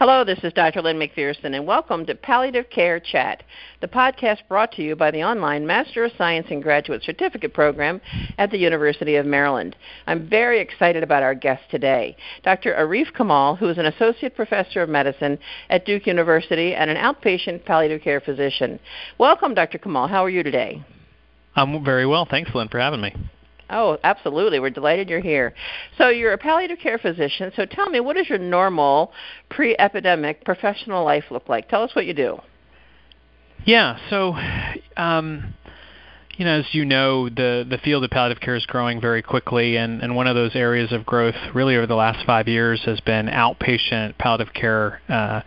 Hello, this is Dr. Lynn McPherson, and welcome to Palliative Care Chat, the podcast brought to you by the online Master of Science and Graduate Certificate Program at the University of Maryland. I'm very excited about our guest today, Dr. Arif Kamal, who is an Associate Professor of Medicine at Duke University and an outpatient palliative care physician. Welcome, Dr. Kamal. How are you today? I'm very well. Thanks, Lynn, for having me. Oh, absolutely. We're delighted you're here. So, you're a palliative care physician. So, tell me, what does your normal pre epidemic professional life look like? Tell us what you do. Yeah, so, um, you know, as you know, the, the field of palliative care is growing very quickly, and, and one of those areas of growth really over the last five years has been outpatient palliative care. Uh,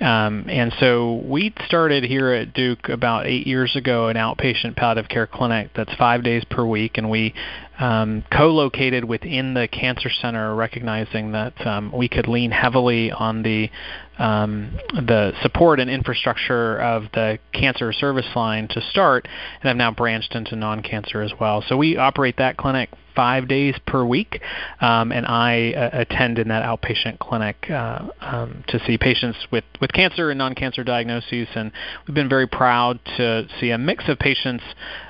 um, and so we started here at Duke about eight years ago an outpatient palliative care clinic that's five days per week, and we um, co-located within the cancer center, recognizing that um, we could lean heavily on the um, the support and infrastructure of the cancer service line to start, and I've now branched into non-cancer as well. So we operate that clinic five days per week, um, and I uh, attend in that outpatient clinic uh, um, to see patients with, with cancer and non-cancer diagnoses. And we've been very proud to see a mix of patients,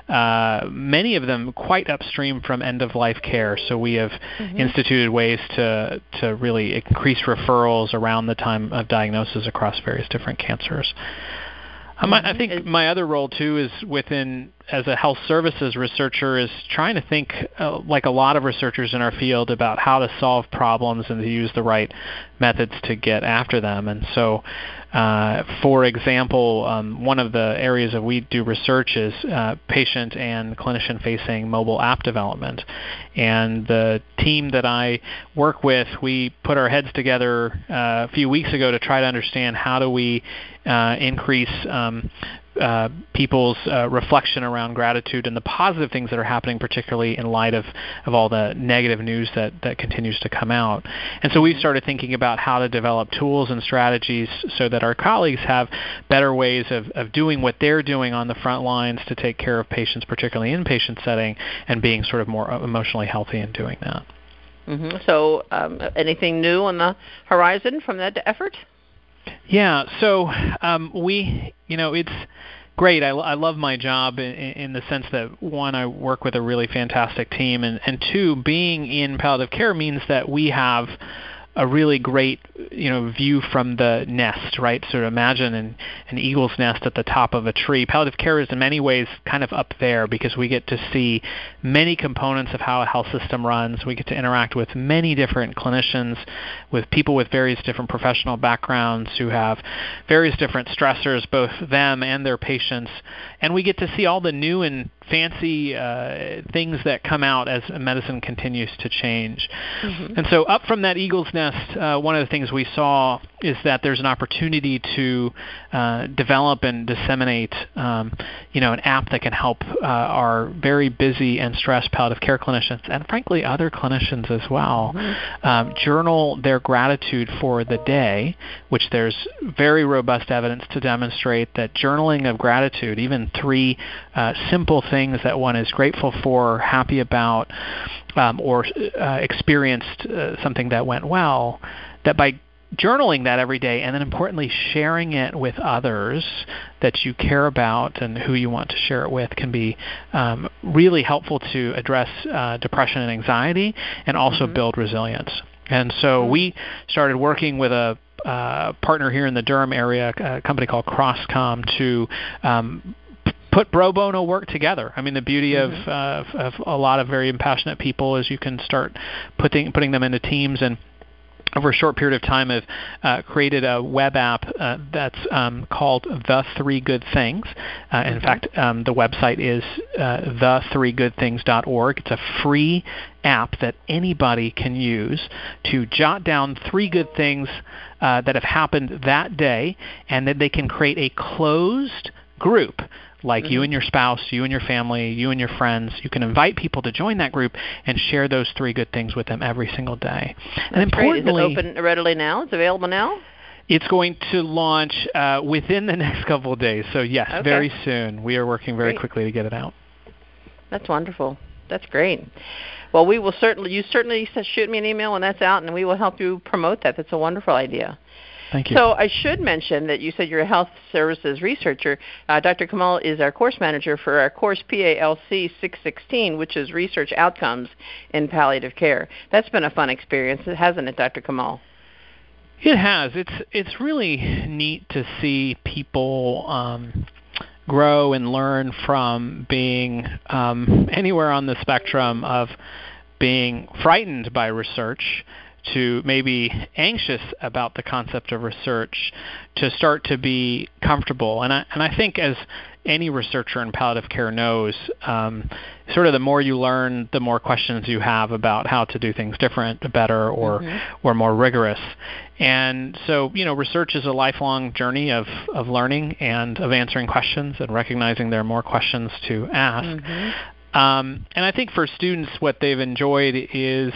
uh, many of them quite upstream from end-of-life care. So we have mm-hmm. instituted ways to to really increase referrals around the time of diagnosis across various different cancers. Um, I, I think my other role too is within as a health services researcher is trying to think uh, like a lot of researchers in our field about how to solve problems and to use the right methods to get after them. And so, uh, for example, um, one of the areas that we do research is uh, patient and clinician facing mobile app development. And the team that I work with, we put our heads together uh, a few weeks ago to try to understand how do we uh, increase um, uh, people's uh, reflection around gratitude and the positive things that are happening, particularly in light of, of all the negative news that, that continues to come out. And so we mm-hmm. started thinking about how to develop tools and strategies so that our colleagues have better ways of, of doing what they're doing on the front lines to take care of patients, particularly in patient setting, and being sort of more emotionally healthy in doing that. Mm-hmm. So, um, anything new on the horizon from that effort? Yeah, so um, we, you know, it's great. I, I love my job in, in the sense that one, I work with a really fantastic team, and, and two, being in palliative care means that we have a really great you know view from the nest, right? So imagine an, an eagle's nest at the top of a tree. Palliative care is in many ways kind of up there because we get to see many components of how a health system runs. We get to interact with many different clinicians, with people with various different professional backgrounds who have various different stressors, both them and their patients, and we get to see all the new and fancy uh, things that come out as medicine continues to change. Mm-hmm. And so, up from that eagle's nest, uh, one of the things we saw is that there's an opportunity to uh, develop and disseminate, um, you know, an app that can help uh, our very busy and stressed palliative care clinicians, and frankly, other clinicians as well, mm-hmm. um, journal their gratitude for the day, which there's very robust evidence to demonstrate that journaling of gratitude, even three uh, simple things that one is grateful for, happy about, um, or uh, experienced uh, something that went well, that by journaling that every day and then importantly sharing it with others that you care about and who you want to share it with can be um, really helpful to address uh, depression and anxiety and also mm-hmm. build resilience and so mm-hmm. we started working with a uh, partner here in the Durham area, a company called Crosscom, to um, put pro bono work together. I mean, the beauty mm-hmm. of, uh, of a lot of very passionate people is you can start putting putting them into teams and over a short period of time have uh, created a web app uh, that's um, called The Three Good Things. Uh, in mm-hmm. fact, um, the website is uh, the3goodthings.org. It's a free app that anybody can use to jot down three good things uh, that have happened that day, and then they can create a closed group like mm-hmm. you and your spouse, you and your family, you and your friends. You can invite people to join that group and share those three good things with them every single day. That's and importantly, great. Is it open readily now? It's available now. It's going to launch uh, within the next couple of days. So yes, okay. very soon. We are working very great. quickly to get it out. That's wonderful. That's great. Well, we will certainly. You certainly shoot me an email when that's out, and we will help you promote that. That's a wonderful idea. Thank you. So I should mention that you said you're a health services researcher. Uh, Dr. Kamal is our course manager for our course PALC 616, which is research outcomes in palliative care. That's been a fun experience, hasn't it, Dr. Kamal? It has. It's it's really neat to see people um, grow and learn from being um, anywhere on the spectrum of being frightened by research to maybe anxious about the concept of research to start to be comfortable. And I and I think as any researcher in palliative care knows, um, sort of the more you learn, the more questions you have about how to do things different, better, or mm-hmm. or more rigorous. And so, you know, research is a lifelong journey of of learning and of answering questions and recognizing there are more questions to ask. Mm-hmm. Um, and I think for students, what they've enjoyed is,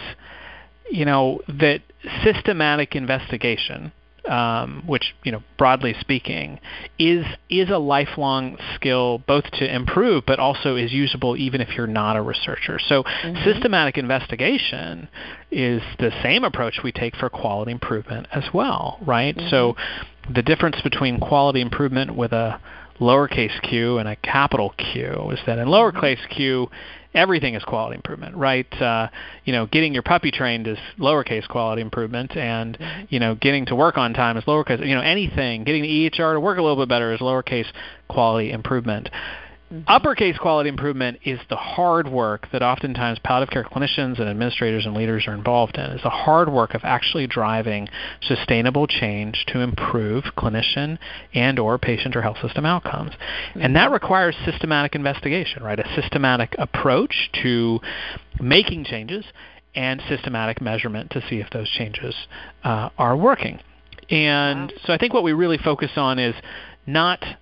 you know, that systematic investigation um, which you know broadly speaking is is a lifelong skill both to improve but also is usable even if you're not a researcher so mm-hmm. systematic investigation is the same approach we take for quality improvement as well right mm-hmm. so the difference between quality improvement with a lowercase q and a capital q is that in lowercase q everything is quality improvement, right? Uh, you know, getting your puppy trained is lowercase quality improvement, and mm-hmm. you know, getting to work on time is lowercase. You know, anything, getting the EHR to work a little bit better is lowercase quality improvement. Mm-hmm. Uppercase quality improvement is the hard work that oftentimes palliative care clinicians and administrators and leaders are involved in. It's the hard work of actually driving sustainable change to improve clinician and or patient or health system outcomes. Mm-hmm. And that requires systematic investigation, right? A systematic approach to making changes and systematic measurement to see if those changes uh, are working. And wow. so I think what we really focus on is not –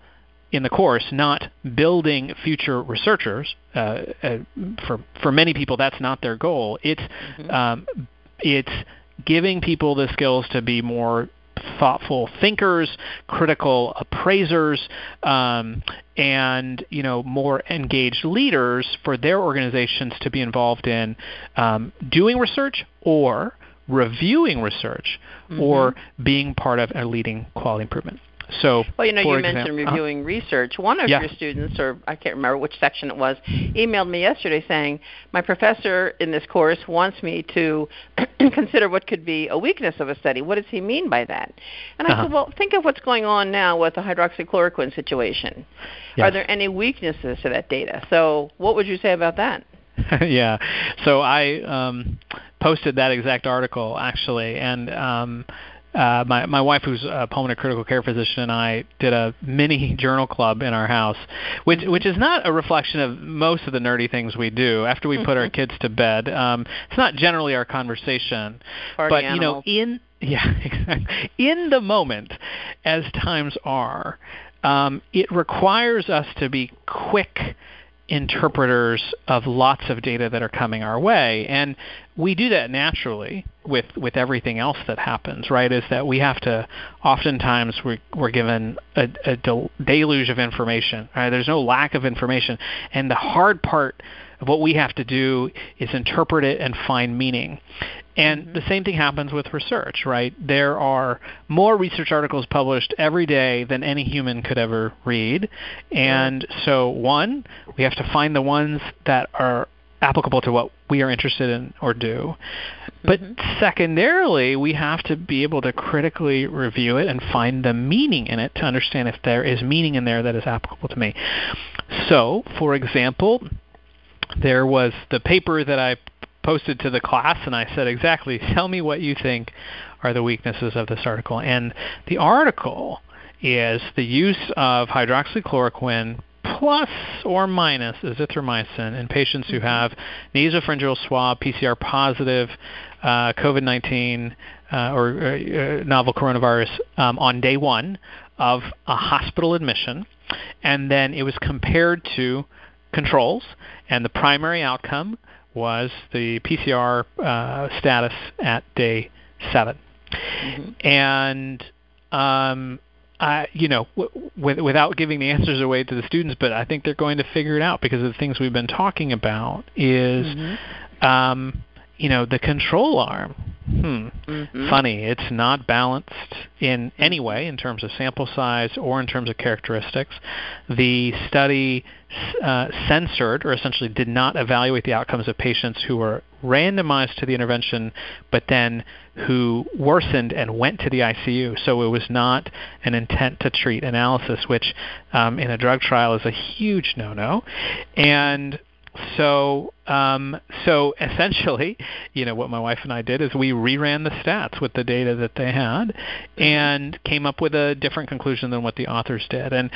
in the course not building future researchers. Uh, uh, for for many people, that's not their goal. It's mm-hmm. um, it's giving people the skills to be more thoughtful thinkers, critical appraisers, um, and you know more engaged leaders for their organizations to be involved in um, doing research or reviewing research mm-hmm. or being part of a leading quality improvement. So, well, you know, you example, mentioned uh-huh. reviewing uh, research. One of yeah. your students, or I can't remember which section it was, emailed me yesterday saying my professor in this course wants me to consider what could be a weakness of a study. What does he mean by that? And I uh-huh. said, well, think of what's going on now with the hydroxychloroquine situation. Yes. Are there any weaknesses to that data? So, what would you say about that? yeah. So I um, posted that exact article actually, and um, uh, my my wife, who's a pulmonary critical care physician, and I did a mini journal club in our house, which which is not a reflection of most of the nerdy things we do after we put our kids to bed. Um, it's not generally our conversation, Party but animals. you know, in yeah, exactly. In the moment, as times are, um, it requires us to be quick interpreters of lots of data that are coming our way. And we do that naturally with with everything else that happens right? Is that we have to oftentimes we're, we're given a, a deluge of information right? There's no lack of information. And the hard part of what we have to do is interpret it and find meaning and mm-hmm. the same thing happens with research, right? There are more research articles published every day than any human could ever read. And so, one, we have to find the ones that are applicable to what we are interested in or do. But mm-hmm. secondarily, we have to be able to critically review it and find the meaning in it to understand if there is meaning in there that is applicable to me. So, for example, there was the paper that I posted to the class and I said exactly, tell me what you think are the weaknesses of this article. And the article is the use of hydroxychloroquine plus or minus azithromycin in patients who have nasopharyngeal swab, PCR positive, uh, COVID-19 uh, or uh, novel coronavirus um, on day one of a hospital admission, and then it was compared to controls, and the primary outcome was the PCR uh, status at day 7 mm-hmm. And um, I, you know, w- w- without giving the answers away to the students, but I think they're going to figure it out because of the things we've been talking about. Is mm-hmm. um, you know, the control arm, hmm, mm-hmm. funny, it's not balanced in any way in terms of sample size or in terms of characteristics. The study uh, censored or essentially did not evaluate the outcomes of patients who were randomized to the intervention but then who worsened and went to the ICU. So it was not an intent to treat analysis, which um, in a drug trial is a huge no no. And so um, so essentially, you know, what my wife and I did is we reran the stats with the data that they had, and came up with a different conclusion than what the authors did. And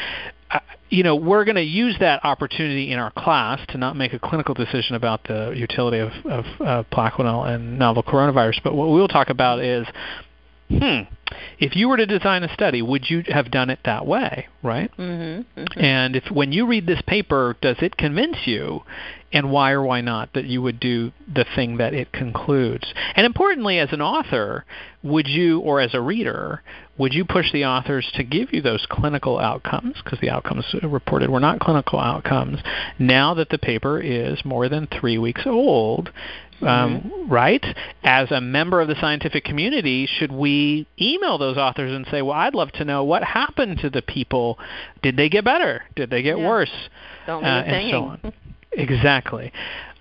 uh, you know, we're going to use that opportunity in our class to not make a clinical decision about the utility of, of uh, Plaquenil and novel coronavirus. But what we'll talk about is hmm, if you were to design a study, would you have done it that way, right? Mm-hmm, mm-hmm. And if when you read this paper, does it convince you, and why or why not, that you would do the thing that it concludes? And importantly, as an author, would you, or as a reader, would you push the authors to give you those clinical outcomes? Because the outcomes reported were not clinical outcomes. Now that the paper is more than three weeks old, um, mm-hmm. right? As a member of the scientific community, should we email those authors and say, "Well, I'd love to know what happened to the people. Did they get better? Did they get yeah. worse?" Don't uh, and so on. exactly.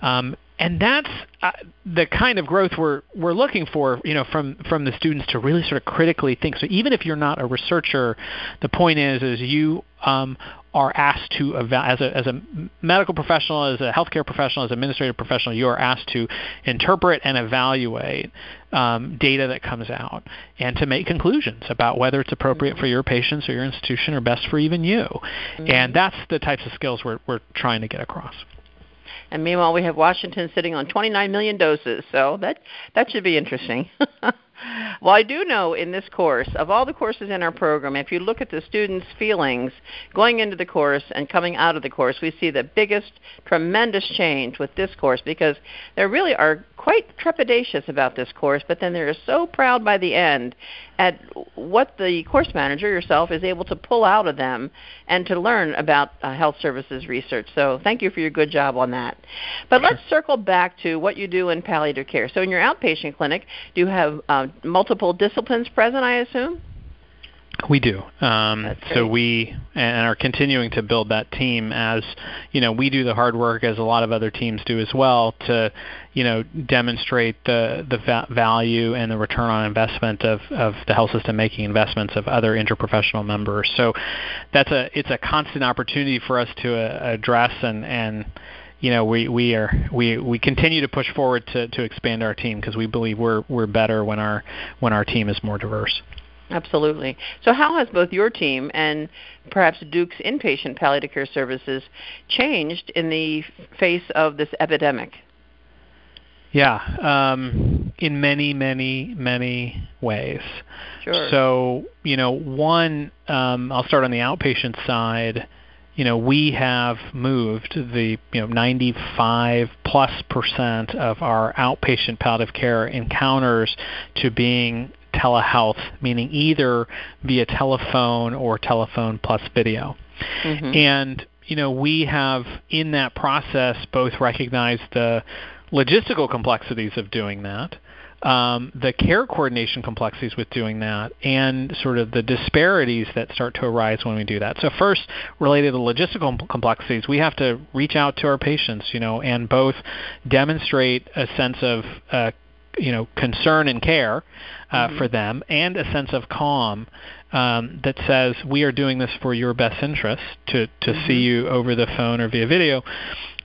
Um, and that's uh, the kind of growth we're we're looking for, you know, from from the students to really sort of critically think. So even if you're not a researcher, the point is is you um, are asked to as a as a medical professional, as a healthcare professional, as an administrative professional, you are asked to interpret and evaluate um, data that comes out and to make conclusions about whether it's appropriate mm-hmm. for your patients or your institution or best for even you. Mm-hmm. And that's the types of skills we're we're trying to get across. And meanwhile, we have Washington sitting on 29 million doses, so that that should be interesting. well, I do know in this course, of all the courses in our program, if you look at the students' feelings going into the course and coming out of the course, we see the biggest, tremendous change with this course because they really are quite trepidatious about this course, but then they're so proud by the end at what the course manager yourself is able to pull out of them and to learn about uh, health services research. So thank you for your good job on that. But let's circle back to what you do in palliative care. So in your outpatient clinic, do you have uh, multiple disciplines present, I assume? We do. Um, so we and are continuing to build that team as you know we do the hard work as a lot of other teams do as well to you know demonstrate the the va- value and the return on investment of of the health system making investments of other interprofessional members. So that's a it's a constant opportunity for us to uh, address and and you know we we are we we continue to push forward to to expand our team because we believe we're we're better when our when our team is more diverse. Absolutely. So, how has both your team and perhaps Duke's inpatient palliative care services changed in the face of this epidemic? Yeah, um, in many, many, many ways. Sure. So, you know, one, um, I'll start on the outpatient side. You know, we have moved the you know 95 plus percent of our outpatient palliative care encounters to being telehealth, meaning either via telephone or telephone plus video. Mm-hmm. And you know, we have in that process both recognized the logistical complexities of doing that, um, the care coordination complexities with doing that, and sort of the disparities that start to arise when we do that. So first, related to logistical complexities, we have to reach out to our patients, you know, and both demonstrate a sense of uh, you know concern and care uh, mm-hmm. for them, and a sense of calm um, that says we are doing this for your best interest to to mm-hmm. see you over the phone or via video.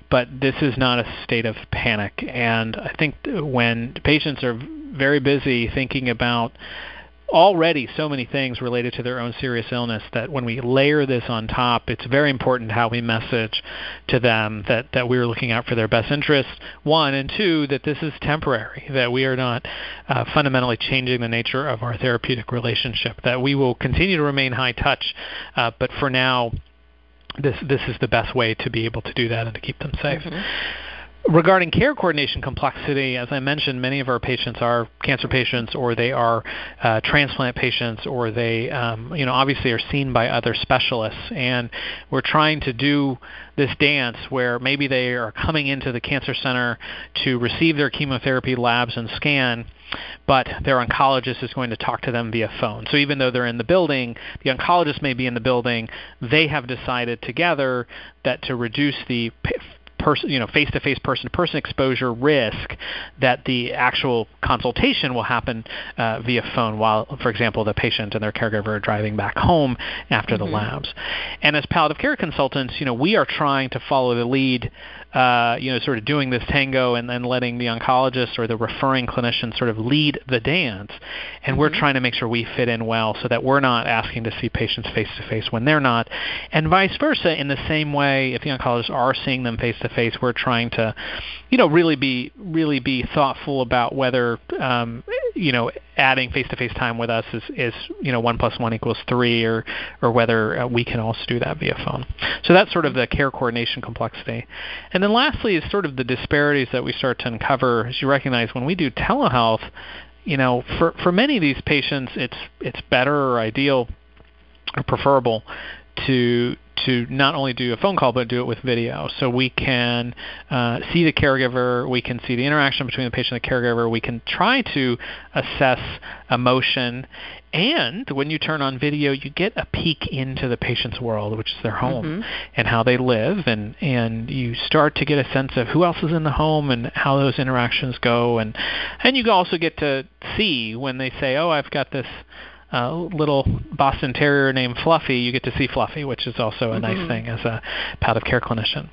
But this is not a state of panic, and I think when patients are very busy thinking about already so many things related to their own serious illness that when we layer this on top, it's very important how we message to them that, that we're looking out for their best interests, one, and two, that this is temporary, that we are not uh, fundamentally changing the nature of our therapeutic relationship, that we will continue to remain high touch, uh, but for now, this this is the best way to be able to do that and to keep them safe. Mm-hmm. Regarding care coordination complexity, as I mentioned, many of our patients are cancer patients, or they are uh, transplant patients, or they, um, you know, obviously are seen by other specialists. And we're trying to do this dance where maybe they are coming into the cancer center to receive their chemotherapy labs and scan, but their oncologist is going to talk to them via phone. So even though they're in the building, the oncologist may be in the building, they have decided together that to reduce the person, you know, face-to-face person-to-person exposure risk that the actual consultation will happen uh, via phone while, for example, the patient and their caregiver are driving back home after mm-hmm. the labs. And as palliative care consultants, you know, we are trying to follow the lead uh, you know, sort of doing this tango and then letting the oncologist or the referring clinician sort of lead the dance. And mm-hmm. we're trying to make sure we fit in well so that we're not asking to see patients face to face when they're not. And vice versa, in the same way, if the oncologists are seeing them face to face, we're trying to, you know, really be really be thoughtful about whether, um, you know, adding face-to-face time with us is, is you know one plus one equals three, or or whether uh, we can also do that via phone. So that's sort of the care coordination complexity. And then lastly is sort of the disparities that we start to uncover as you recognize when we do telehealth. You know, for for many of these patients, it's it's better or ideal or preferable to to not only do a phone call but do it with video. So we can uh, see the caregiver, we can see the interaction between the patient and the caregiver, we can try to assess emotion, and when you turn on video, you get a peek into the patient's world, which is their home mm-hmm. and how they live, and and you start to get a sense of who else is in the home and how those interactions go, and and you also get to see when they say, oh, I've got this uh, little Boston Terrier named Fluffy, you get to see Fluffy, which is also a mm-hmm. nice thing as a palliative care clinician.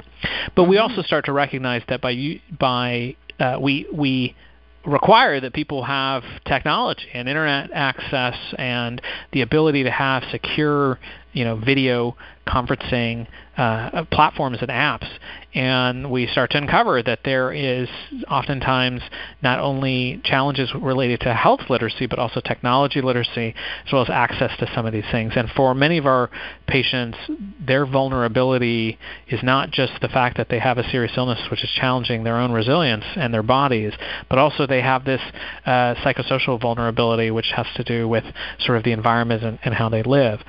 But mm-hmm. we also start to recognize that by by uh, we we require that people have technology and internet access and the ability to have secure you know video conferencing uh, platforms and apps and we start to uncover that there is oftentimes not only challenges related to health literacy, but also technology literacy, as well as access to some of these things. And for many of our patients, their vulnerability is not just the fact that they have a serious illness, which is challenging their own resilience and their bodies, but also they have this uh, psychosocial vulnerability, which has to do with sort of the environment and, and how they live.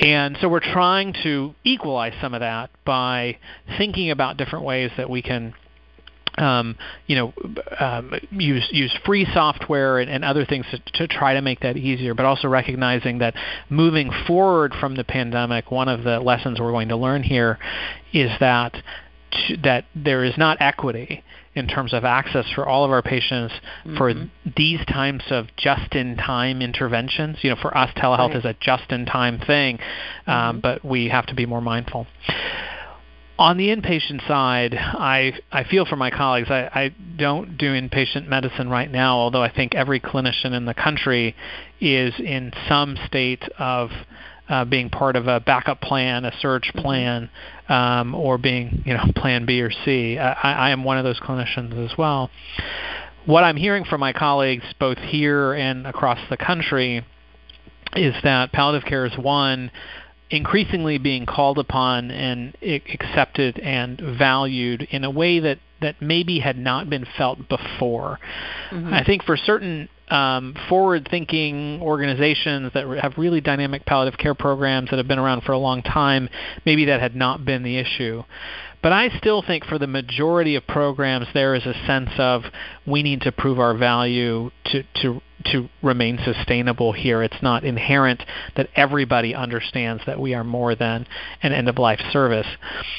And so we're trying to equalize some of that by thinking about different ways that we can um, you know, um, use use free software and, and other things to, to, try to make that easier, but also recognizing that moving forward from the pandemic, one of the lessons we're going to learn here is that to, that there is not equity in terms of access for all of our patients mm-hmm. for these types of just-in-time interventions. You know, for us, telehealth right. is a just-in-time thing, um, mm-hmm. but we have to be more mindful. On the inpatient side, I I feel for my colleagues. I, I don't do inpatient medicine right now, although I think every clinician in the country is in some state of uh, being part of a backup plan, a surge mm-hmm. plan, um, or being you know plan B or C. I, I am one of those clinicians as well. What I'm hearing from my colleagues, both here and across the country, is that palliative care is one increasingly being called upon and accepted and valued in a way that that maybe had not been felt before. Mm-hmm. I think for certain um, forward-thinking organizations that have really dynamic palliative care programs that have been around for a long time, maybe that had not been the issue. But I still think for the majority of programs, there is a sense of we need to prove our value to, to to remain sustainable here. It's not inherent that everybody understands that we are more than an end of life service.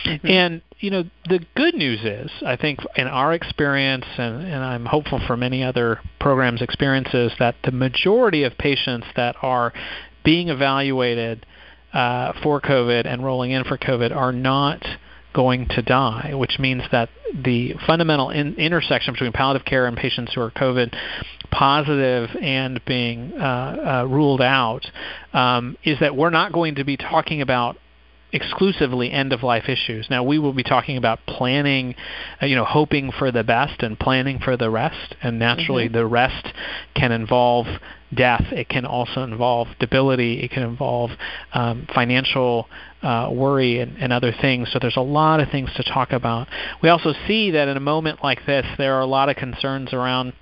Mm-hmm. And you know, the good news is, I think in our experience and, and I'm hopeful for many other programs experiences that the majority of patients that are being evaluated uh, for COVID and rolling in for COVID are not going to die, which means that the fundamental in, intersection between palliative care and patients who are COVID positive and being uh, uh, ruled out um, is that we're not going to be talking about exclusively end of life issues. Now we will be talking about planning, uh, you know, hoping for the best and planning for the rest. And naturally, mm-hmm. the rest can involve death. It can also involve debility. It can involve um, financial uh, worry and, and other things. So there's a lot of things to talk about. We also see that in a moment like this, there are a lot of concerns around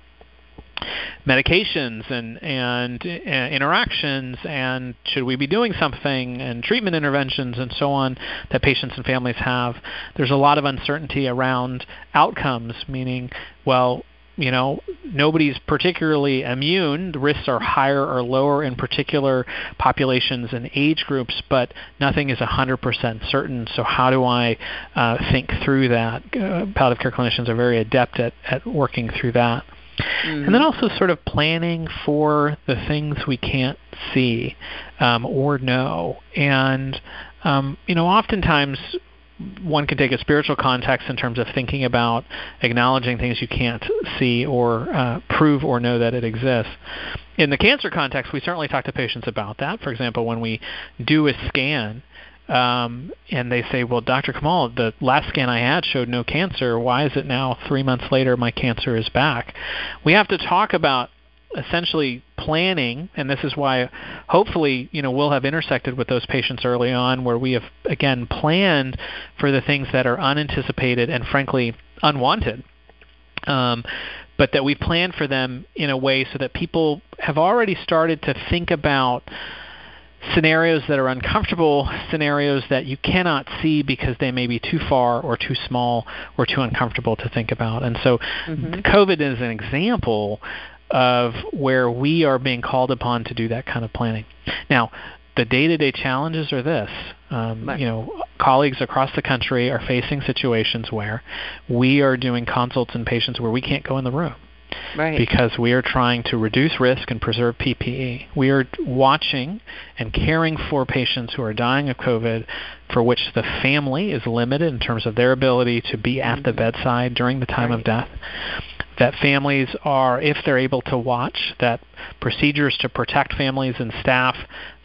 medications and and uh, interactions and should we be doing something and treatment interventions and so on that patients and families have? There's a lot of uncertainty around outcomes meaning well you know nobody's particularly immune. The risks are higher or lower in particular populations and age groups but nothing is 100% certain. So how do i uh, think through that? Uh, palliative care clinicians are very adept at, at working through that Mm-hmm. And then also sort of planning for the things we can't see um, or know. And, um, you know, oftentimes one can take a spiritual context in terms of thinking about acknowledging things you can't see or uh, prove or know that it exists. In the cancer context, we certainly talk to patients about that. For example, when we do a scan, um, and they say, "Well, Dr. Kamal, the last scan I had showed no cancer. Why is it now three months later my cancer is back?" We have to talk about essentially planning, and this is why hopefully you know we'll have intersected with those patients early on, where we have again planned for the things that are unanticipated and frankly unwanted. Um, but that we plan for them in a way so that people have already started to think about scenarios that are uncomfortable, scenarios that you cannot see because they may be too far or too small or too uncomfortable to think about. And so mm-hmm. COVID is an example of where we are being called upon to do that kind of planning. Now, the day-to-day challenges are this. Um, right. You know, colleagues across the country are facing situations where we are doing consults in patients where we can't go in the room. Right. Because we are trying to reduce risk and preserve PPE. We are watching and caring for patients who are dying of COVID for which the family is limited in terms of their ability to be at mm-hmm. the bedside during the time right. of death. That families are, if they're able to watch, that procedures to protect families and staff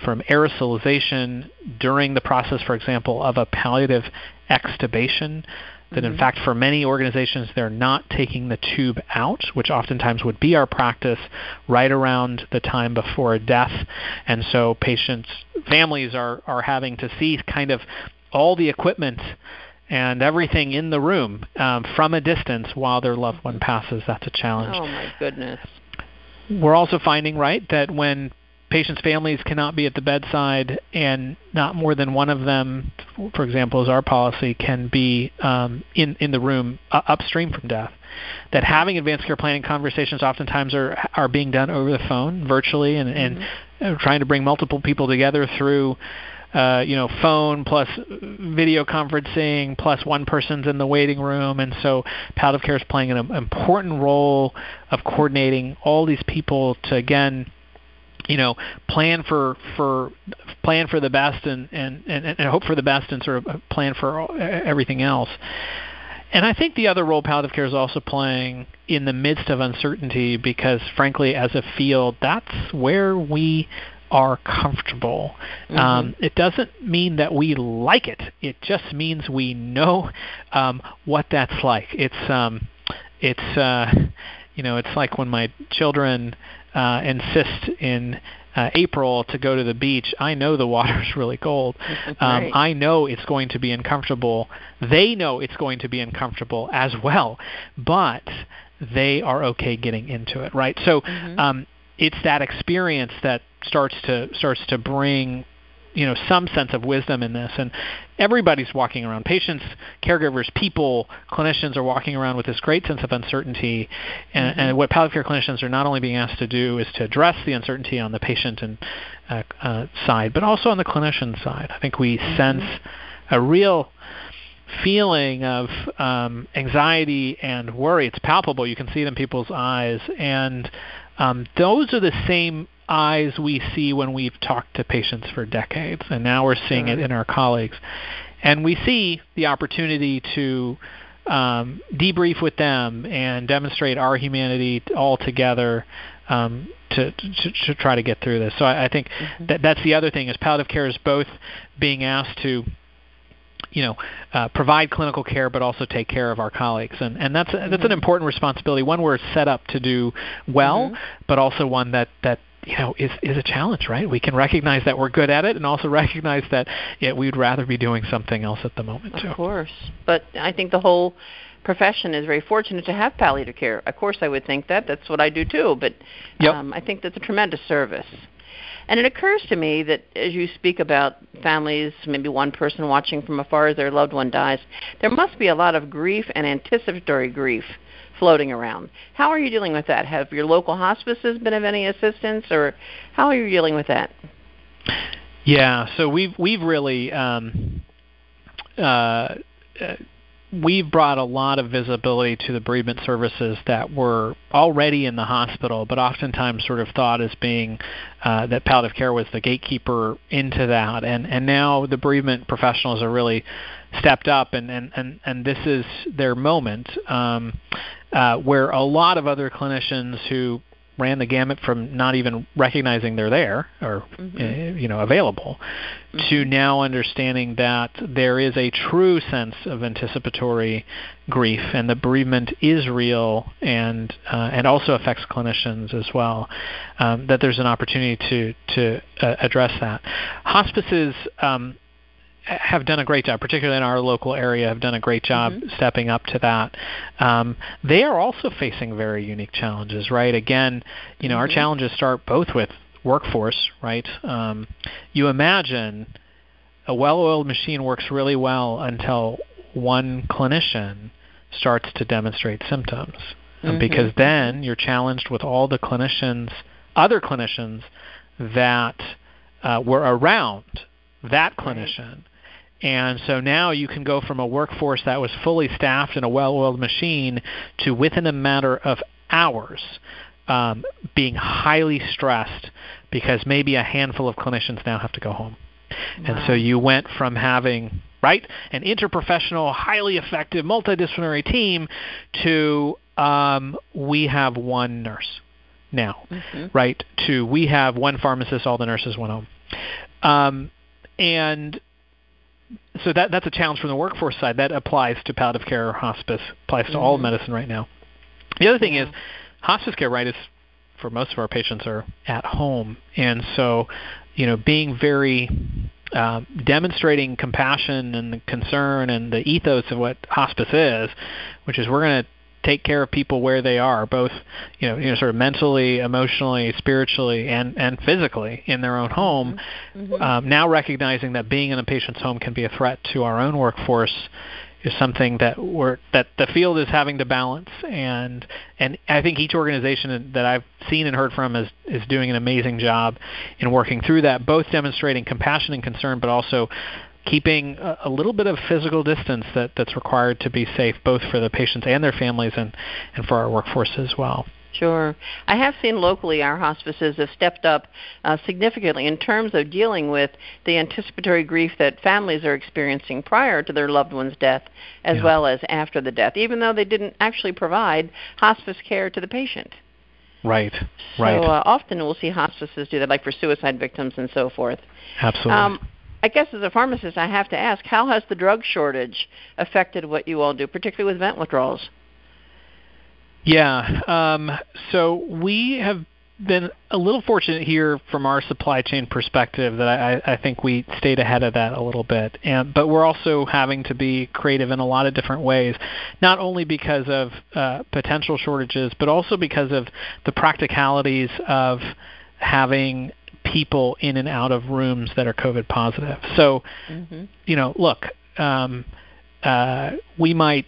from aerosolization during the process, for example, of a palliative extubation that in mm-hmm. fact for many organizations they're not taking the tube out, which oftentimes would be our practice right around the time before death. And so patients families are, are having to see kind of all the equipment and everything in the room um, from a distance while their loved one passes. That's a challenge. Oh my goodness. We're also finding right that when patients' families cannot be at the bedside, and not more than one of them, for example, is our policy, can be um, in in the room uh, upstream from death. That having advanced care planning conversations oftentimes are are being done over the phone, virtually, and mm-hmm. and trying to bring multiple people together through. Uh, you know, phone plus video conferencing plus one person's in the waiting room, and so palliative care is playing an important role of coordinating all these people to again you know plan for for plan for the best and and and, and hope for the best and sort of plan for everything else and I think the other role palliative care is also playing in the midst of uncertainty because, frankly, as a field, that's where we are comfortable. Mm-hmm. Um, it doesn't mean that we like it. It just means we know um, what that's like. It's um, it's uh, you know, it's like when my children uh, insist in uh, April to go to the beach, I know the water's really cold. Um, I know it's going to be uncomfortable. They know it's going to be uncomfortable as well, but they are okay getting into it, right? So mm-hmm. um, it's that experience that starts to starts to bring you know some sense of wisdom in this. And everybody's walking around. Patients caregivers people clinicians are walking around with this great sense of uncertainty. And, mm-hmm. and what palliative care clinicians are not only being asked to do is to address the uncertainty on the patient and uh, uh, side but also on the clinician side. I think we mm-hmm. sense a real feeling of um, anxiety and worry. It's palpable. You can see it in people's eyes. And um, those are the same eyes we see when we've talked to patients for decades, and now we're seeing it in our colleagues. And we see the opportunity to um, debrief with them and demonstrate our humanity all together um, to, to, to try to get through this. So I, I think mm-hmm. that that's the other thing is palliative care is both being asked to you know, uh, provide clinical care, but also take care of our colleagues, and and that's mm-hmm. that's an important responsibility. One we're set up to do well, mm-hmm. but also one that that you know is is a challenge, right? We can recognize that we're good at it, and also recognize that yeah, we'd rather be doing something else at the moment too. Of course, but I think the whole profession is very fortunate to have palliative care. Of course, I would think that. That's what I do too. But yep. um, I think that's a tremendous service. And it occurs to me that as you speak about families, maybe one person watching from afar as their loved one dies, there must be a lot of grief and anticipatory grief floating around. How are you dealing with that? Have your local hospices been of any assistance, or how are you dealing with that? Yeah, so we've we've really um, uh, we've brought a lot of visibility to the bereavement services that were already in the hospital, but oftentimes sort of thought as being uh, that palliative care was the gatekeeper into that, and and now the bereavement professionals are really stepped up, and and and, and this is their moment. Um, uh, where a lot of other clinicians who ran the gamut from not even recognizing they're there or mm-hmm. uh, you know available mm-hmm. to now understanding that there is a true sense of anticipatory grief and the bereavement is real and uh, and also affects clinicians as well um, that there's an opportunity to to uh, address that hospices um, have done a great job, particularly in our local area, have done a great job mm-hmm. stepping up to that. Um, they are also facing very unique challenges, right? Again, you know, mm-hmm. our challenges start both with workforce, right? Um, you imagine a well-oiled machine works really well until one clinician starts to demonstrate symptoms, mm-hmm. because then you're challenged with all the clinicians, other clinicians that uh, were around that clinician. And so now you can go from a workforce that was fully staffed and a well oiled machine to within a matter of hours um, being highly stressed because maybe a handful of clinicians now have to go home. Wow. And so you went from having right an interprofessional, highly effective, multidisciplinary team to um, we have one nurse now, mm-hmm. right? To we have one pharmacist, all the nurses went home. Um, and so that that's a challenge from the workforce side. That applies to palliative care or hospice, applies to mm-hmm. all medicine right now. The other thing yeah. is hospice care, right, is for most of our patients are at home, and so you know being very um, demonstrating compassion and concern and the ethos of what hospice is, which is we're going to take care of people where they are, both you know, you know, sort of mentally, emotionally, spiritually, and and physically in their own home. Mm-hmm. mm-hmm. Um, now recognizing that being in a patient's home can be a threat to our own workforce is something that we're that the field is having to balance and and I think each organization that I've seen and heard from is is doing an amazing job in working through that both demonstrating compassion and concern but also keeping a, a little bit of physical distance that, that's required to be safe both for the patients and their families and, and for our workforce as well. Sure. I have seen locally our hospices have stepped up uh, significantly in terms of dealing with the anticipatory grief that families are experiencing prior to their loved one's death as yeah. well as after the death, even though they didn't actually provide hospice care to the patient. Right, right. So uh, often we'll see hospices do that, like for suicide victims and so forth. Absolutely. Um, I guess as a pharmacist, I have to ask, how has the drug shortage affected what you all do, particularly with vent withdrawals? Yeah, um, so we have been a little fortunate here from our supply chain perspective that I, I think we stayed ahead of that a little bit. And, but we're also having to be creative in a lot of different ways, not only because of uh, potential shortages, but also because of the practicalities of having people in and out of rooms that are COVID positive. So, mm-hmm. you know, look, um, uh, we might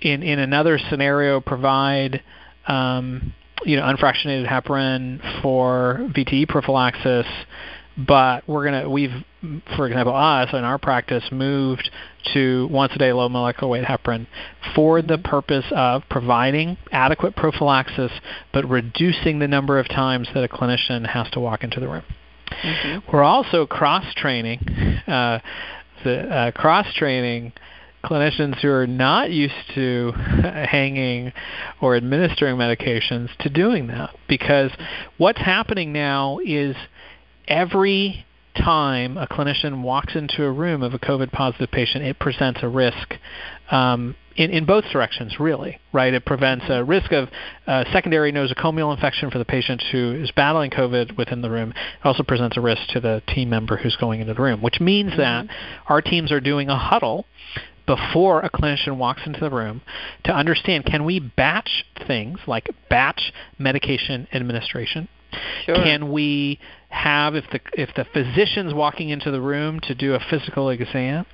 in in another scenario provide um, you know unfractionated heparin for VTE prophylaxis, but we're gonna we've for example us in our practice moved to once a day low molecular weight heparin for the purpose of providing adequate prophylaxis but reducing the number of times that a clinician has to walk into the room. Mm-hmm. We're also cross training, uh, the uh, cross training clinicians who are not used to hanging or administering medications to doing that because what's happening now is every time a clinician walks into a room of a COVID positive patient, it presents a risk um, in, in both directions, really, right? It prevents a risk of uh, secondary nosocomial infection for the patient who is battling COVID within the room. It also presents a risk to the team member who's going into the room, which means mm-hmm. that our teams are doing a huddle before a clinician walks into the room to understand can we batch things like batch medication administration Sure. Can we have if the if the physician's walking into the room to do a physical exam,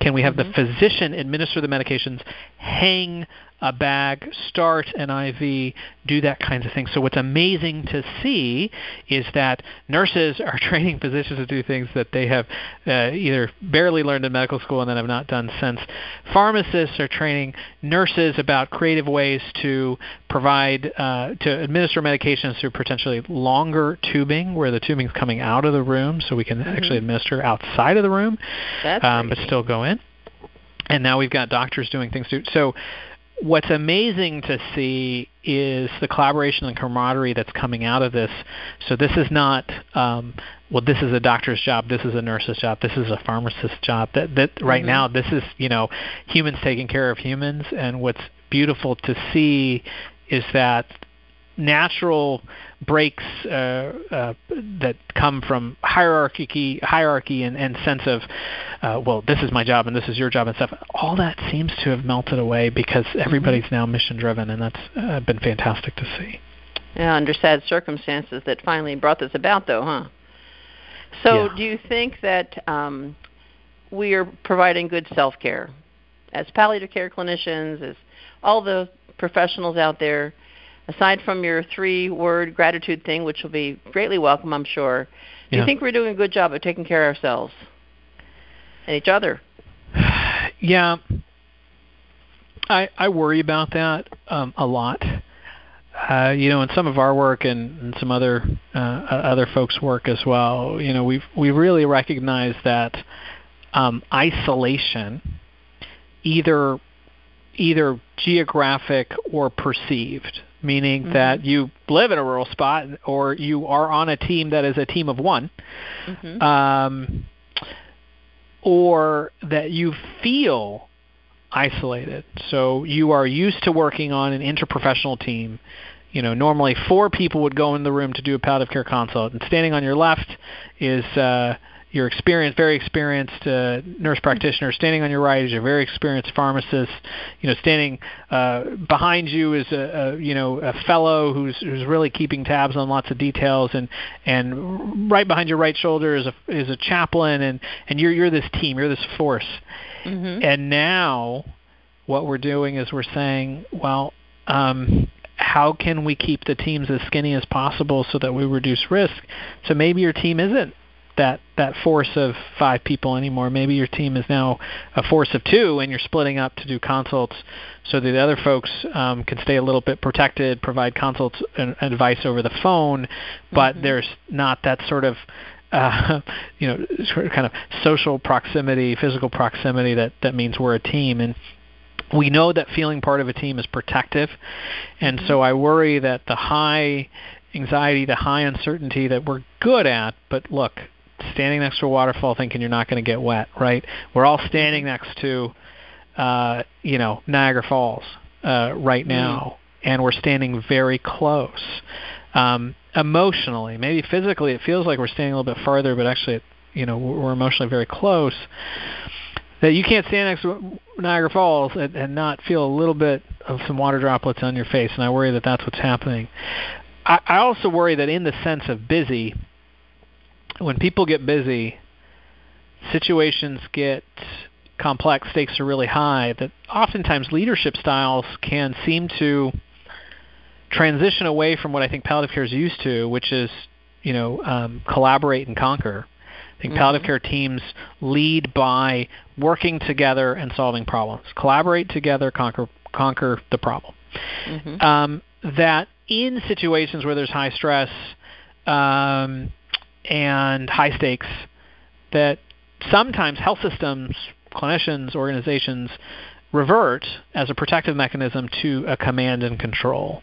can we have mm-hmm. the physician administer the medications, hang a bag, start an IV, do that kinds of thing. So what's amazing to see is that nurses are training physicians to do things that they have uh, either barely learned in medical school and then have not done since. Pharmacists are training nurses about creative ways to provide uh, to administer medications through potentially longer tubing, where the tubing is coming out of the room, so we can mm-hmm. actually administer outside of the room, um, but still go in. And now we've got doctors doing things too. So what's amazing to see is the collaboration and camaraderie that's coming out of this. So this is not, um, well, this is a doctor's job, this is a nurse's job, this is a pharmacist's job. That that right mm-hmm. now, this is you know humans taking care of humans, and what's beautiful to see is that natural breaks uh, uh, that come from hierarchy, hierarchy and, and sense of, uh, well, this is my job and this is your job and stuff. All that seems to have melted away because mm-hmm. everybody's mm-hmm. now mission driven, and that's uh, been fantastic to see. Yeah, under sad circumstances that finally brought this about, though, huh? So, yeah. do you think that um, we are providing good self care as palliative care clinicians, as all the professionals out there? Aside from your three word gratitude thing, which will be greatly welcome, I'm sure, do yeah. you think we're doing a good job of taking care of ourselves and each other? Yeah, I I worry about that um, a lot. Uh, you know, in some of our work and, and some other uh, other folks' work as well, you know, we've we really recognize that um, isolation, either either geographic or perceived, meaning mm-hmm. that you live in a rural spot or you are on a team that is a team of one, mm-hmm. um, or that you feel isolated. So you are used to working on an interprofessional team. You know, normally four people would go in the room to do a palliative care consult, and standing on your left is uh, your experienced, very experienced uh, nurse practitioner. Standing on your right is your very experienced pharmacist. You know, standing uh, behind you is a, a you know a fellow who's who's really keeping tabs on lots of details, and and right behind your right shoulder is a is a chaplain, and and you're you're this team, you're this force. Mm-hmm. And now, what we're doing is we're saying, well. Um, how can we keep the teams as skinny as possible so that we reduce risk? So maybe your team isn't that that force of five people anymore. Maybe your team is now a force of two, and you're splitting up to do consults, so that the other folks um, can stay a little bit protected, provide consults and advice over the phone, but mm-hmm. there's not that sort of uh, you know, sort of kind of social proximity, physical proximity that that means we're a team and we know that feeling part of a team is protective, and mm-hmm. so I worry that the high anxiety, the high uncertainty that we're good at, but look, standing next to a waterfall thinking you're not going to get wet, right? We're all standing mm-hmm. next to, uh, you know, Niagara Falls uh, right mm-hmm. now, mm. and we're standing very close. Um, emotionally, maybe physically, it feels like we're standing a little bit farther, but actually, it, you know, we're emotionally very close. That you can't stand next to Niagara Falls and, and not feel a little bit of some water droplets on your face, and I worry that that's what's happening. I, I also worry that in the sense of busy, when people get busy, situations get complex, stakes are really high, that oftentimes leadership styles can seem to transition away from what I think palliative care is used to, which is, you know, um, collaborate and conquer. I think mm-hmm. palliative care teams lead by working together and solving problems. Collaborate together, conquer conquer the problem. Mm-hmm. Um, that in situations where there's high stress, um, and high stakes that sometimes health systems, clinicians, organizations revert as a protective mechanism to a command and control.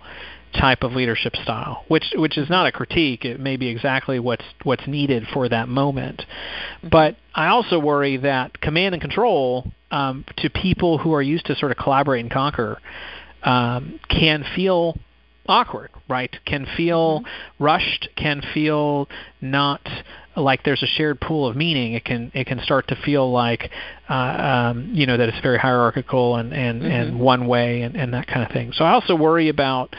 type of leadership style, which which is not a critique. It may be exactly what's what's needed for that moment. Mm-hmm. But I also worry that command and control um, to people who are used to sort of collaborate and conquer um, can feel awkward, right? Can feel mm-hmm. rushed, can feel not like there's a shared pool of meaning. It can it can start to feel like uh, um, you know that it's very hierarchical and and, mm-hmm. and one way and, and that kind of thing. So I also worry about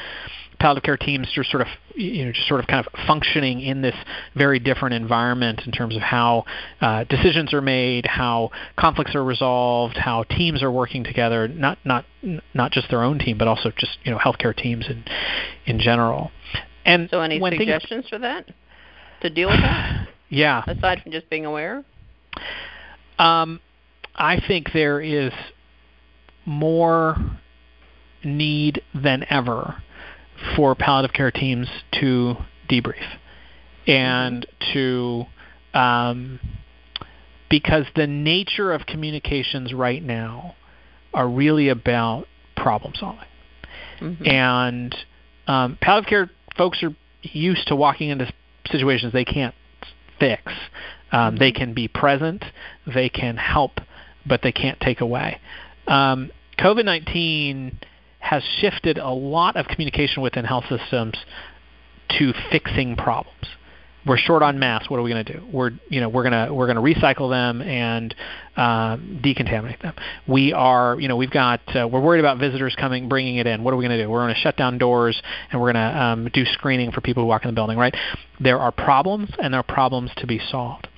palliative care teams just sort of you know just sort of kind of functioning in this very different environment in terms of how uh, decisions are made, how conflicts are resolved, how teams are working together, not not not just their own team, but also just you know healthcare teams in in general. And so, any suggestions things, for that to deal with that? Yeah. Aside from just being aware. Um, I think there is more need than ever for palliative care teams to debrief and mm-hmm. to um, because the nature of communications right now are really about problem solving mm-hmm. and um, palliative care folks are used to walking into situations they can't fix um, mm-hmm. they can be present they can help but they can't take away um, covid-19 has shifted a lot of communication within health systems to fixing problems. We're short on masks. What are we going to do? We're you know we're gonna we're gonna recycle them and um, decontaminate them. We are you know we've got uh, we're worried about visitors coming bringing it in. What are we going to do? We're going to shut down doors and we're going to um, do screening for people who walk in the building. Right? There are problems and there are problems to be solved.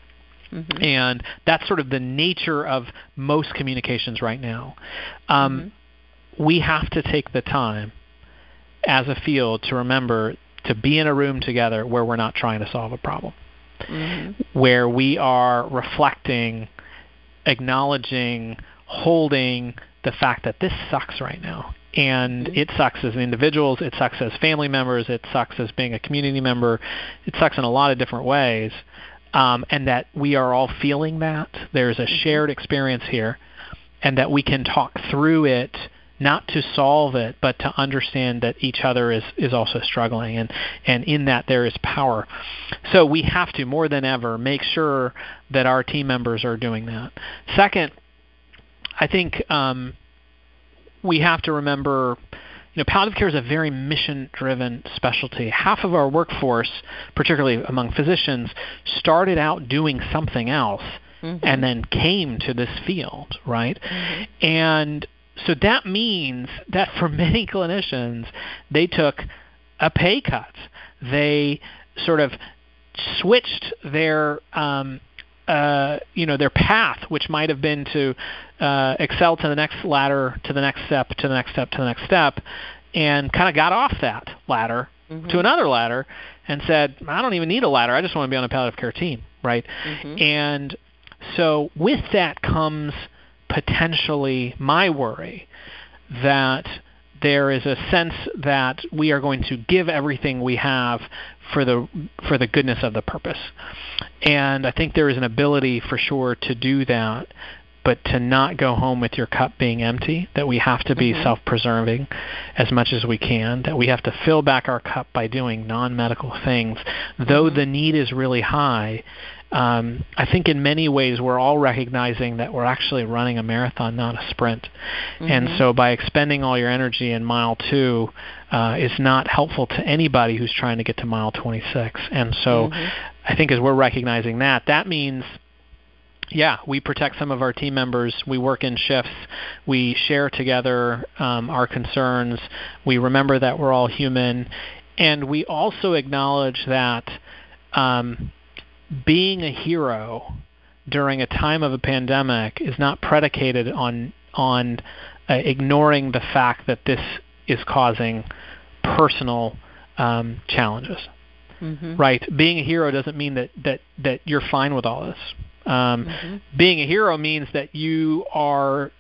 Mm-hmm. And that's sort of the nature of most communications right now. Um, mm-hmm we have to take the time as a field to remember to be in a room together where we're not trying to solve a problem, mm-hmm. where we are reflecting, acknowledging, holding the fact that this sucks right now. And mm-hmm. it sucks as individuals, it sucks as family members, it sucks as being a community member, it sucks in a lot of different ways. Um, and that we are all feeling that. There's a mm-hmm. shared experience here, and that we can talk through it not to solve it, but to understand that each other is, is also struggling, and, and in that there is power. So we have to, more than ever, make sure that our team members are doing that. Second, I think um, we have to remember you know, palliative care is a very mission-driven specialty. Half of our workforce, particularly among physicians, started out doing something else mm-hmm. and then came to this field, right? Mm-hmm. And so that means that for many clinicians, they took a pay cut. They sort of switched their um, uh, you know their path, which might have been to uh, excel to the next ladder, to the next step, to the next step, to the next step, and kind of got off that ladder mm-hmm. to another ladder and said, I don't even need a ladder. I just want to be on a palliative care team, right? Mm-hmm. And so with that comes potentially my worry that there is a sense that we are going to give everything we have for the for the goodness of the purpose. And I think there is an ability for sure to do that, but to not go home with your cup being empty, that we have to be mm-hmm. self-preserving as much as we can, that we have to fill back our cup by doing non-medical things, though mm-hmm. the need is really high um, I think in many ways we're all recognizing that we're actually running a marathon, not a sprint. Mm-hmm. And so by expending all your energy in mile two uh, is not helpful to anybody who's trying to get to mile 26. And so mm-hmm. I think as we're recognizing that, that means yeah, we protect some of our team members. We work in shifts. We share together um, our concerns. We remember that we're all human. And we also acknowledge that um, being a hero during a time of a pandemic is not predicated on on uh, ignoring the fact that this is causing personal um, challenges. Mm-hmm. Right? Being a hero doesn't mean that that that you're fine with all this. Um, mm-hmm. Being a hero means that you are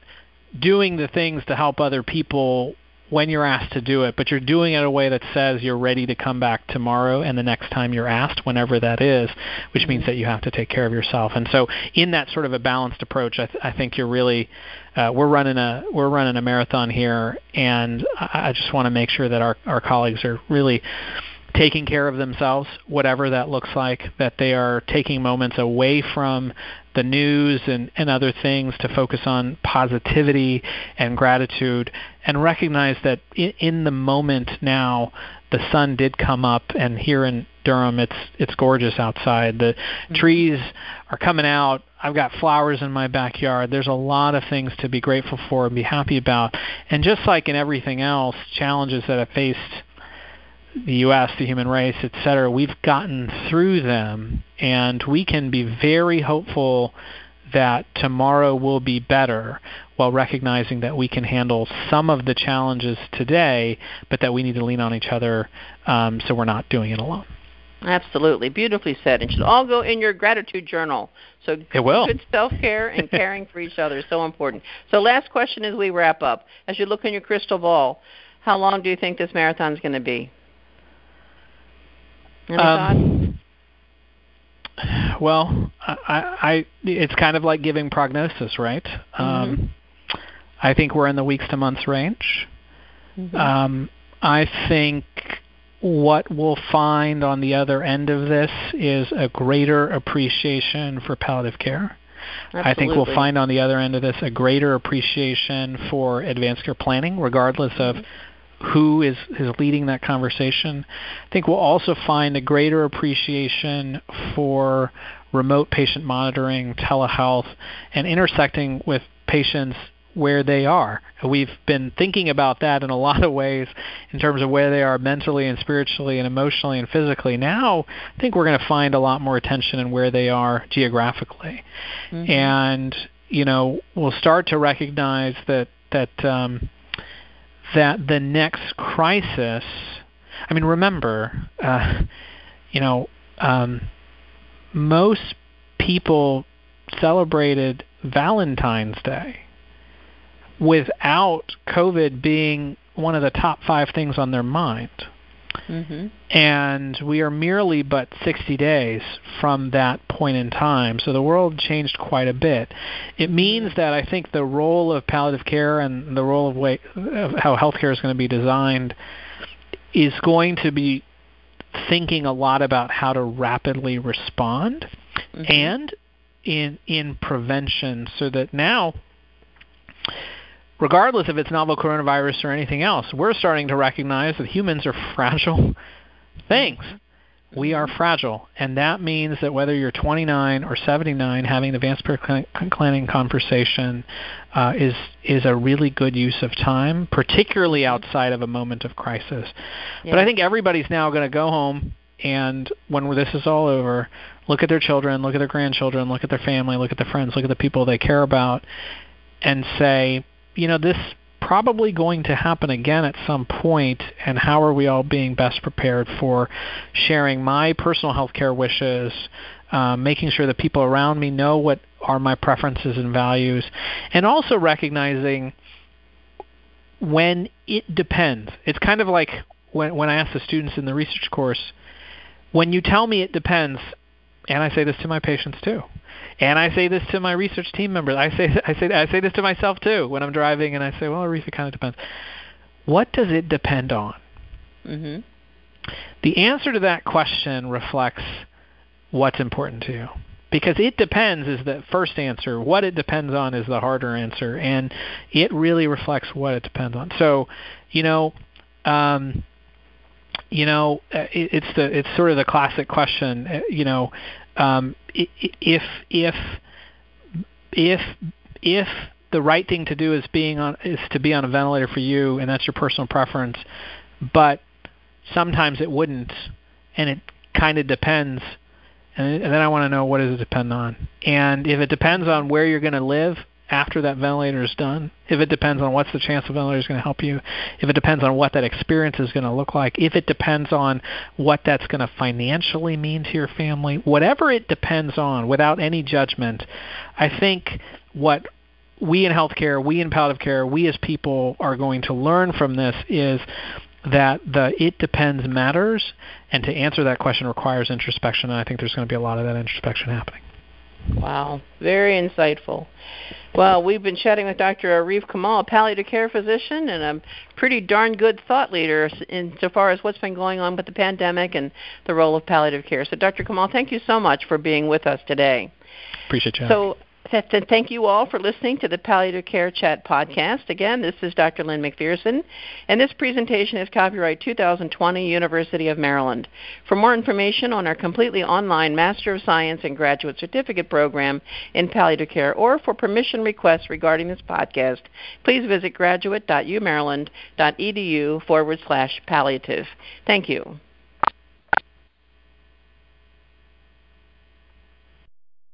doing the things to help other people when you're asked to do it, but you're doing it in a way that says you're ready to come back tomorrow and the next time you're asked, whenever that is, which means that you have to take care of yourself. And so, in that sort of a balanced approach, I, th- I think you're really uh, we're running a we're running a marathon here, and I, I just want to make sure that our our colleagues are really taking care of themselves, whatever that looks like, that they are taking moments away from the news and, and other things to focus on positivity and gratitude and recognize that in, in the moment now the sun did come up and here in Durham it's it's gorgeous outside. The mm-hmm. trees are coming out. I've got flowers in my backyard. There's a lot of things to be grateful for and be happy about. And just like in everything else, challenges that have faced the U.S., the human race, et cetera, we've gotten through them, and we can be very hopeful that tomorrow will be better while recognizing that we can handle some of the challenges today, but that we need to lean on each other um, so we're not doing it alone. Absolutely, beautifully said. It should all go in your gratitude journal. So it will. good self-care and caring for each other is so important. So last question as we wrap up. As you look in your crystal ball, how long do you think this marathon is going to be? Um. Well, I, I, it's kind of like giving prognosis, right? Mm-hmm. Um, I think we're in the weeks to months range. Mm-hmm. Um, I think what we'll find on the other end of this is a greater appreciation for palliative care. Absolutely. I think we'll find on the other end of this a greater appreciation for advanced care planning, regardless of who is, is leading that conversation. I think we'll also find a greater appreciation for remote patient monitoring, telehealth, and intersecting with patients where they are. We've been thinking about that in a lot of ways in terms of where they are mentally and spiritually and emotionally and physically. Now, I think we're going to find a lot more attention in where they are geographically. Mm-hmm. And, you know, we'll start to recognize that that um, that the next crisis, I mean, remember, uh, you know, um, most people celebrated Valentine's Day without COVID being one of the top five things on their mind. Mm-hmm. And we are merely but 60 days from that point in time. So the world changed quite a bit. It means that I think the role of palliative care and the role of, way, of how healthcare is going to be designed is going to be thinking a lot about how to rapidly respond mm-hmm. and in in prevention so that now regardless if it's novel coronavirus or anything else, we're starting to recognize that humans are fragile things. We are fragile, and that means that whether you're 29 or 79, having an advanced planning conversation uh, is is a really good use of time, particularly outside of a moment of crisis. Yeah. But I think everybody's now going to go home and when this is all over, look at their children, look at their grandchildren, look at their family, look at their friends, look at the people they care about, and say, you know, this probably going to happen again at some point, and how are we all being best prepared for sharing my personal health care wishes, uh, making sure that people around me know what are my preferences and values, and also recognizing when it depends. It's kind of like when, when I ask the students in the research course, when you tell me it depends, and I say this to my patients too. And I say this to my research team members. I say I say I say this to myself too when I'm driving, and I say, well, Arif, kind of depends. What does it depend on? Mm-hmm. The answer to that question reflects what's important to you. Because it depends is the first answer. What it depends on is the harder answer, and it really reflects what it depends on. So, you know, um, you know, uh, it, it's the it's sort of the classic question. Uh, you know, um, if if if if the right thing to do is being on is to be on a ventilator for you, and that's your personal preference, but sometimes it wouldn't, and it kind of depends. And, and then I want to know what does it depend on, and if it depends on where you're going to live, after that ventilator is done, if it depends on what's the chance the ventilator is going to help you, if it depends on what that experience is going to look like, if it depends on what that's going to financially mean to your family, whatever it depends on, without any judgment, I think what we in healthcare, we in palliative care, we as people are going to learn from this is that the it depends matters, and to answer that question requires introspection. And I think there's going to be a lot of that introspection happening. Wow, very insightful. Well, we've been chatting with Dr. Arif Kamal, a palliative care physician and a pretty darn good thought leader insofar as what's been going on with the pandemic and the role of palliative care. So, Dr. Kamal, thank you so much for being with us today. Appreciate you. So, Thank you all for listening to the Palliative Care Chat podcast. Again, this is Dr. Lynn McPherson, and this presentation is copyright 2020, University of Maryland. For more information on our completely online Master of Science and Graduate Certificate program in palliative care, or for permission requests regarding this podcast, please visit graduate.umaryland.edu forward slash palliative. Thank you.